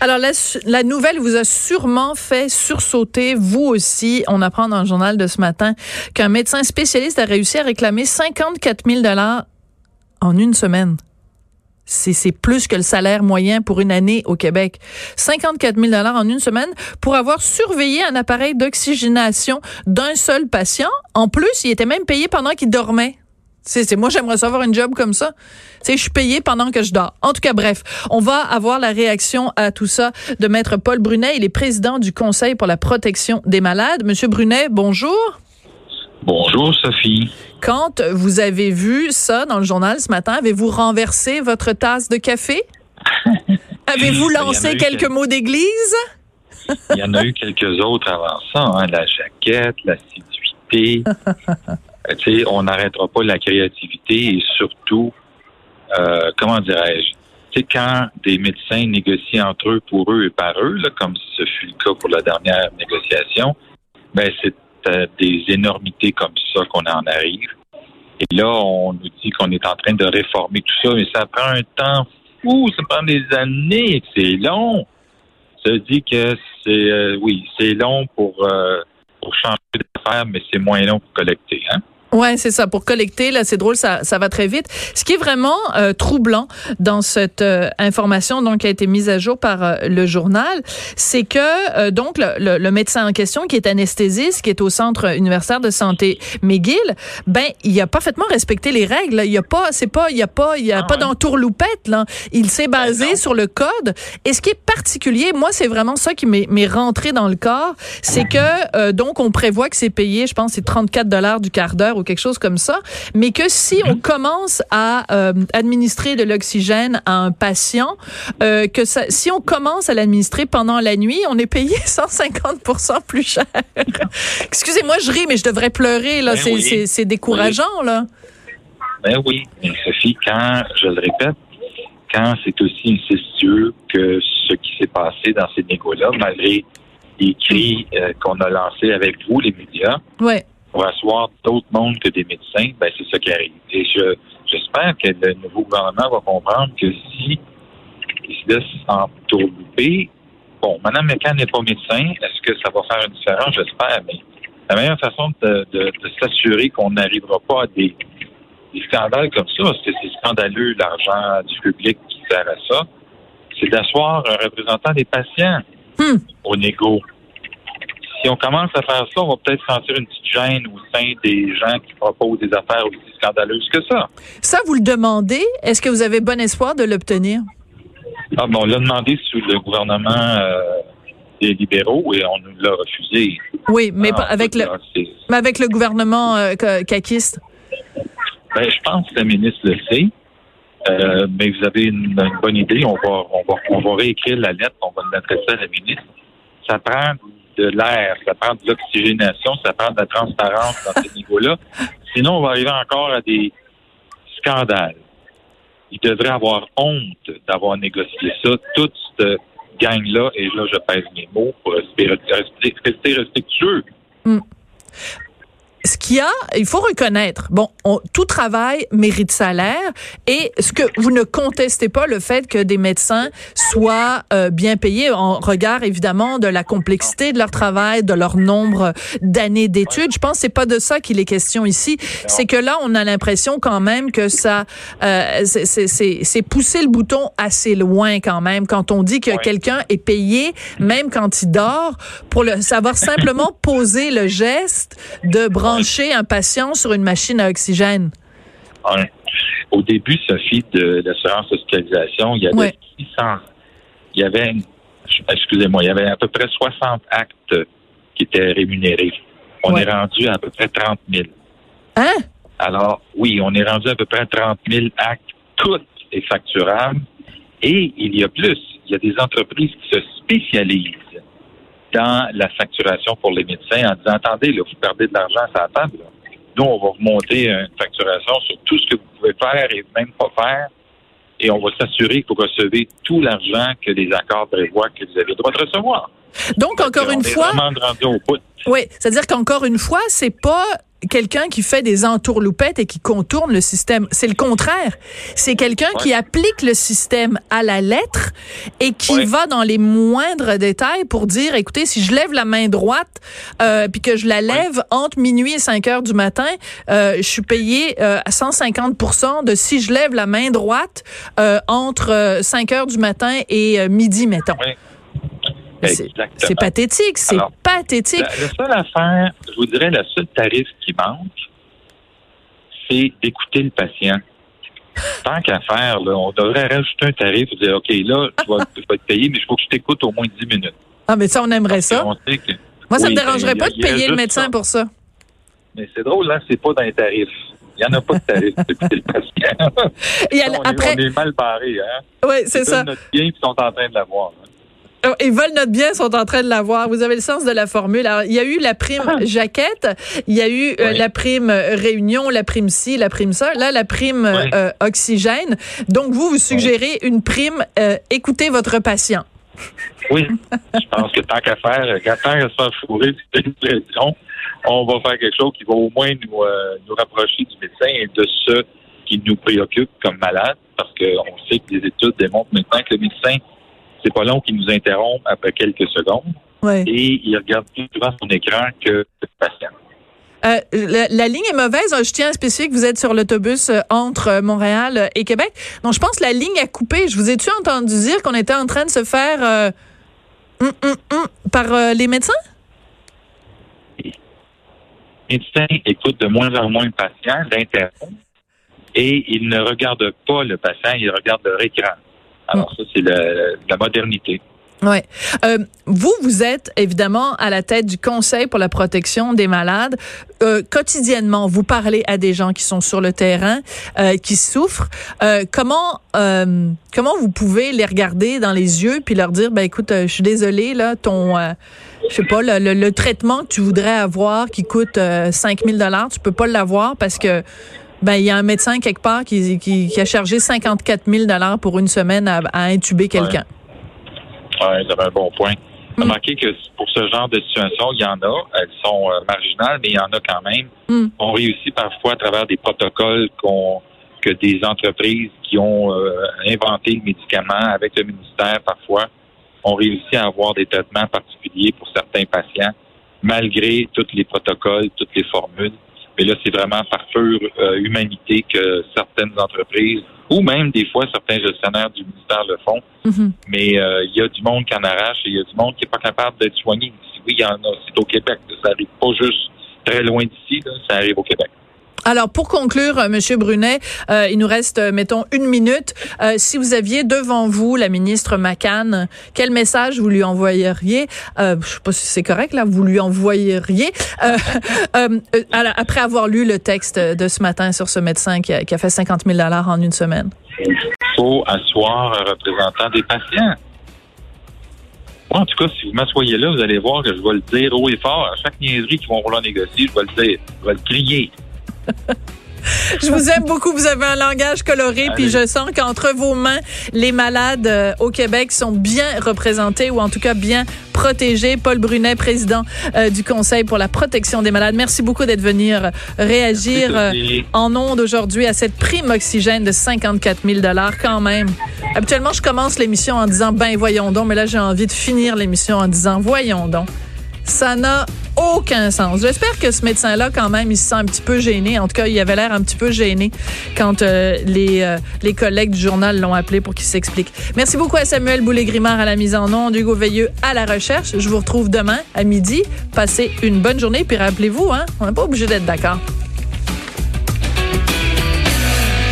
Alors, la, nouvelle vous a sûrement fait sursauter, vous aussi. On apprend dans le journal de ce matin qu'un médecin spécialiste a réussi à réclamer 54 000 en une semaine. C'est plus que le salaire moyen pour une année au Québec. 54 000 en une semaine pour avoir surveillé un appareil d'oxygénation d'un seul patient. En plus, il était même payé pendant qu'il dormait. C'est moi j'aimerais savoir une job comme ça. C'est je suis payé pendant que je dors. En tout cas bref, on va avoir la réaction à tout ça de maître Paul Brunet, il est président du Conseil pour la protection des malades. Monsieur Brunet, bonjour. Bonjour Sophie. Quand vous avez vu ça dans le journal ce matin, avez-vous renversé votre tasse de café? Avez-vous lancé quelques mots d'église? Il y en a eu quelques autres avant ça, hein, la jaquette, l'assiduité. Euh, on n'arrêtera pas la créativité et surtout, euh, comment dirais-je, tu quand des médecins négocient entre eux, pour eux et par eux, comme ce fut le cas pour la dernière négociation, ben c'est euh, des énormités comme ça qu'on en arrive. Et là, on nous dit qu'on est en train de réformer tout ça, mais ça prend un temps fou, ça prend des années, c'est long. Ça dit que c'est, oui, c'est long pour, pour changer d'affaires, mais c'est moins long pour collecter. Hein? Ouais, c'est ça. Pour collecter, là, c'est drôle, ça, ça va très vite. Ce qui est vraiment euh, troublant dans cette euh, information, donc, qui a été mise à jour par euh, le journal, c'est que donc le, le, médecin en question, qui est anesthésiste, qui est au centre universitaire de santé McGill, ben, il a parfaitement respecté les règles. Il y a pas, c'est pas, il y a pas, il y a ah pas d'entourloupette là. Il s'est ben basé sur le code. Et ce qui est particulier, moi, c'est vraiment ça qui m'est rentré dans le corps, c'est que donc on prévoit que c'est payé, je pense, c'est 34 dollars du quart d'heure ou quelque chose comme ça, mais que si on mhm. commence à euh, administrer de l'oxygène à un patient, euh, que ça, si on commence à l'administrer pendant la nuit, on est payé 150 plus cher. Excusez-moi, je ris, mais je devrais pleurer là. Ben c'est décourageant là. Ben oui, mais Sophie, quand je le répète, quand c'est aussi incestueux que ce qui s'est passé dans ces négos-là, malgré les cris euh, qu'on a lancés avec vous, les médias. Ouais pour asseoir d'autres mondes que des médecins, ben c'est ça qui arrive. Et je, j'espère que le nouveau gouvernement va comprendre que si il se laisse entourlouper, bon, Mme McCann n'est pas médecin, est-ce que ça va faire une différence? J'espère, mais la meilleure façon de, de, s'assurer qu'on n'arrivera pas à des, des, scandales comme ça, parce que c'est scandaleux l'argent du public qui sert à ça, c'est d'asseoir un représentant des patients hmm. au négo si on commence à faire ça, on va peut-être sentir une petite gêne au sein des gens qui proposent des affaires aussi scandaleuses que ça. Ça, vous le demandez? Est-ce que vous avez bon espoir de l'obtenir? Ah, bon, on l'a demandé sous le gouvernement euh, des libéraux et on nous l'a refusé. Oui, mais ah, avec, le, mais avec le gouvernement euh, caquiste. Ben, je pense que la ministre le sait. Euh, mais vous avez une, bonne idée. On va, on, va, on va réécrire la lettre, on va l'adresser à la ministre. Ça prend de l'air, ça prend de l'oxygénation, ça prend de la transparence dans ce niveau-là. Sinon, on va arriver encore à des scandales. Il devrait avoir honte d'avoir négocié ça. Toute cette gang-là, et là, je pèse mes mots pour rester, respectueux. Ce qu'il y a, il faut reconnaître, bon, tout travail mérite salaire et ce que vous ne contestez pas le fait que des médecins soient euh, bien payés en regard évidemment de la complexité de leur travail, de leur nombre d'années d'études. Je pense que c'est pas de ça qu'il est question ici. C'est que là, on a l'impression quand même que ça, euh, c'est pousser le bouton assez loin quand même quand on dit que quelqu'un est payé même quand il dort pour le savoir simplement poser le geste de brancher un patient sur une machine à oxygène? Au début, Sophie, de l'assurance hospitalisation, il y avait il y avait, excusez-moi, il y avait à peu près 60 actes qui étaient rémunérés. On est rendu à, peu près 30 000. Hein? Alors, oui, on est rendu à peu près 30 000 actes, tout est facturable. Et il y a plus. Il y a des entreprises qui se spécialisent dans la facturation pour les médecins en disant attendez, là, vous perdez de l'argent à la table. Nous, on va vous monter une facturation sur tout ce que vous pouvez faire et même pas faire. Et on va s'assurer que vous recevez tout l'argent que les accords prévoient que vous avez le droit de recevoir. Donc, encore une fois. Oui, c'est-à-dire qu'encore une fois, c'est pas quelqu'un qui fait des entourloupettes et qui contourne le système. C'est le contraire. C'est quelqu'un qui applique le système à la lettre et qui va dans les moindres détails pour dire, écoutez, si je lève la main droite euh, puis que je la lève entre minuit et 5 heures du matin, euh, je suis payé euh, à 150 de si je lève la main droite euh, entre 5 heures du matin et midi, mettons. C'est pathétique, c'est pathétique. La, seule affaire, je vous dirais, le seul tarif qui manque, c'est d'écouter le patient. Tant qu'à faire, on devrait rajouter un tarif et dire, OK, là, je vais, te payer, mais il faut que je t'écoute au moins 10 minutes. Ah, mais ça, on aimerait ça. Moi, ça ne me dérangerait pas de payer le médecin pour ça. Mais c'est drôle, hein, c'est pas dans les tarifs. Il n'y en a pas de tarif d'écouter le patient. Et on, après... est, on est mal barré, hein? Oui, c'est ça. notre bien, ils sont en train de l'avoir. Hein. Oh, ils veulent notre bien, sont en train de l'avoir. Vous avez le sens de la formule. Alors, il y a eu la prime ah. jaquette, il y a eu euh, la prime euh, réunion, la prime ci, la prime ça. Là, la prime euh, oxygène. Donc, vous, vous suggérez une prime écoutez votre patient. Oui, je pense que tant qu'à faire, tant qu'à se faire fourrer on va faire quelque chose qui va au moins nous, nous rapprocher du médecin et de ce qui nous préoccupe comme malade, parce qu'on sait que les études démontrent maintenant que le médecin c'est pas long qu'il nous interrompt après quelques secondes. Et il regarde plus souvent son écran que le patient. Euh, la, ligne est mauvaise. Je tiens à spécifier que vous êtes sur l'autobus euh, entre Montréal et Québec. Donc, je pense que la ligne a coupé. Je vous ai-tu entendu dire qu'on était en train de se faire euh, hum, hum, hum, par les médecins? Les médecins écoutent de moins en moins le patient, l'interrompt, et ils ne regardent pas le patient, ils regardent leur écran. Alors ça, c'est la modernité. Ouais. Euh, vous, vous êtes évidemment à la tête du Conseil pour la protection des malades. Euh, quotidiennement, vous parlez à des gens qui sont sur le terrain, euh, qui souffrent. Euh, comment euh, comment vous pouvez les regarder dans les yeux puis leur dire, ben écoute, euh, je suis désolé là, ton je sais pas le, le, traitement que tu voudrais avoir qui coûte 5000 dollars, tu peux pas l'avoir parce que ben, il y a un médecin quelque part qui, qui, a chargé 54 000 pour une semaine à, intuber quelqu'un. Oui, ouais, vous avez un bon point. Mm. Remarquez que pour ce genre de situation, il y en a. Elles sont euh, marginales, mais il y en a quand même. Mm. On réussit parfois à travers des protocoles qu'on que des entreprises qui ont euh, inventé le médicament avec le ministère parfois ont réussi à avoir des traitements particuliers pour certains patients, malgré tous les protocoles, toutes les formules. Mais là, c'est vraiment par pure euh, humanité que certaines entreprises ou même des fois certains gestionnaires du ministère le font. Mhm. Mais euh, il y a du monde qui en arrache et il y a du monde qui n'est pas capable d'être soigné. Oui, il y en a. C'est au Québec. Ça arrive pas juste très loin d'ici. Ça arrive au Québec. Alors, pour conclure, euh, Monsieur Brunet, euh, il nous reste, euh, mettons, une minute. si vous aviez devant vous la ministre McCann, quel message vous lui envoyeriez? Euh, Je sais pas si c'est correct là. Vous lui envoyeriez après avoir lu le texte de ce matin sur ce médecin qui a, fait 50 000 dollars en une semaine. Il faut asseoir un représentant des patients. en tout cas, si vous m'assoyez là, vous allez voir que je vais le dire haut et fort. À chaque niaiserie qu'ils vont vouloir négocier, je vais le dire. Je vais le crier. Je vous aime beaucoup. Vous avez un langage coloré, puis je sens qu'entre vos mains, les malades euh, au Québec sont bien représentés ou en tout cas bien protégés. Paul Brunet, président euh, du Conseil pour la protection des malades. Merci beaucoup d'être venu euh, réagir en ondes aujourd'hui à cette prime oxygène de 54 000 dollars quand même. Habituellement, je commence l'émission en disant ben voyons donc, mais là j'ai envie de finir l'émission en disant voyons donc. Ça n'a aucun sens. J'espère que ce médecin-là, quand même, il se sent un petit peu gêné. En tout cas, il avait l'air un petit peu gêné quand euh, les, euh, les collègues du journal l'ont appelé pour qu'il s'explique. Merci beaucoup à Samuel Boulay-Grimard à la mise en onde, Hugo Veilleux à la recherche. Je vous retrouve demain à midi. Passez une bonne journée, puis rappelez-vous, hein, on n'est pas obligé d'être d'accord.